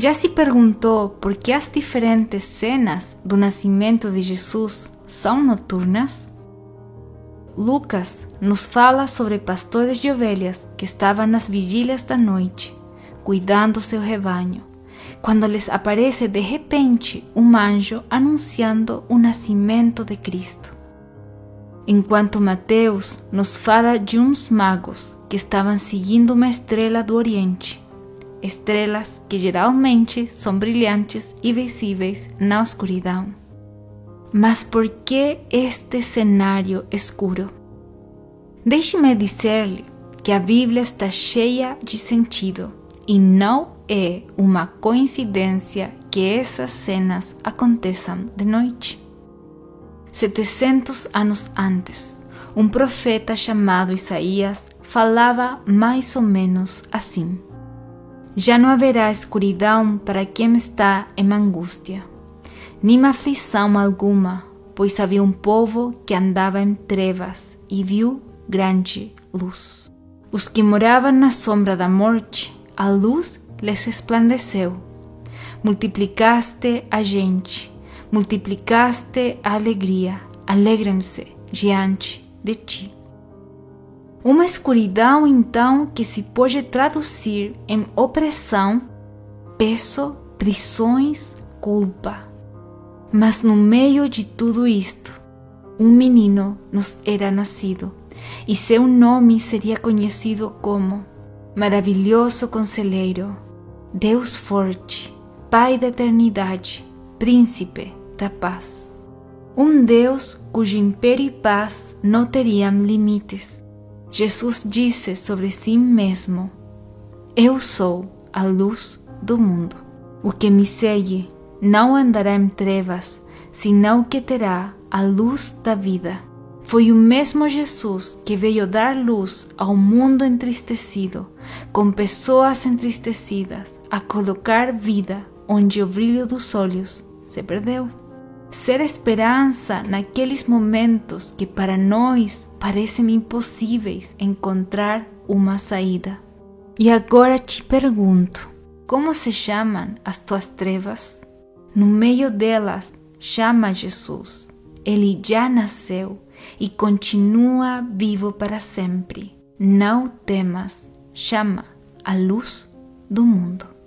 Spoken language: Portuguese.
Já se perguntou por que as diferentes cenas do nascimento de Jesus são noturnas? Lucas nos fala sobre pastores de ovelhas que estavam nas vigílias da noite, cuidando seu rebanho, quando lhes aparece de repente um anjo anunciando o nascimento de Cristo. Enquanto Mateus nos fala de uns magos que estavam seguindo uma estrela do Oriente, estrelas que geralmente são brilhantes e visíveis na escuridão. Mas por que este cenário escuro? Deixe-me dizer-lhe que a Bíblia está cheia de sentido e não é uma coincidência que essas cenas aconteçam de noite. 700 anos antes, um profeta chamado Isaías falava mais ou menos assim: Já não haverá escuridão para quem está em angústia nem aflição alguma, pois havia um povo que andava em trevas e viu grande luz. Os que moravam na sombra da morte, a luz lhes resplandeceu. Multiplicaste a gente, multiplicaste a alegria, alegrem-se diante de ti. Uma escuridão, então, que se pode traduzir em opressão, peso, prisões, culpa. Mas no meio de tudo isto, um menino nos era nascido, e seu nome seria conhecido como Maravilhoso Conselheiro, Deus Forte, Pai da Eternidade, Príncipe da Paz. Um Deus cujo império e paz não teriam limites. Jesus disse sobre si mesmo: Eu sou a luz do mundo. O que me segue não andará em trevas, senão que terá a luz da vida. Foi o mesmo Jesus que veio dar luz ao mundo entristecido, com pessoas entristecidas, a colocar vida onde o brilho dos olhos se perdeu. Ser esperança naqueles momentos que para nós parecem impossíveis encontrar uma saída. E agora te pergunto: como se chamam as tuas trevas? No meio delas, chama Jesus. Ele já nasceu e continua vivo para sempre. Não temas, chama a luz do mundo.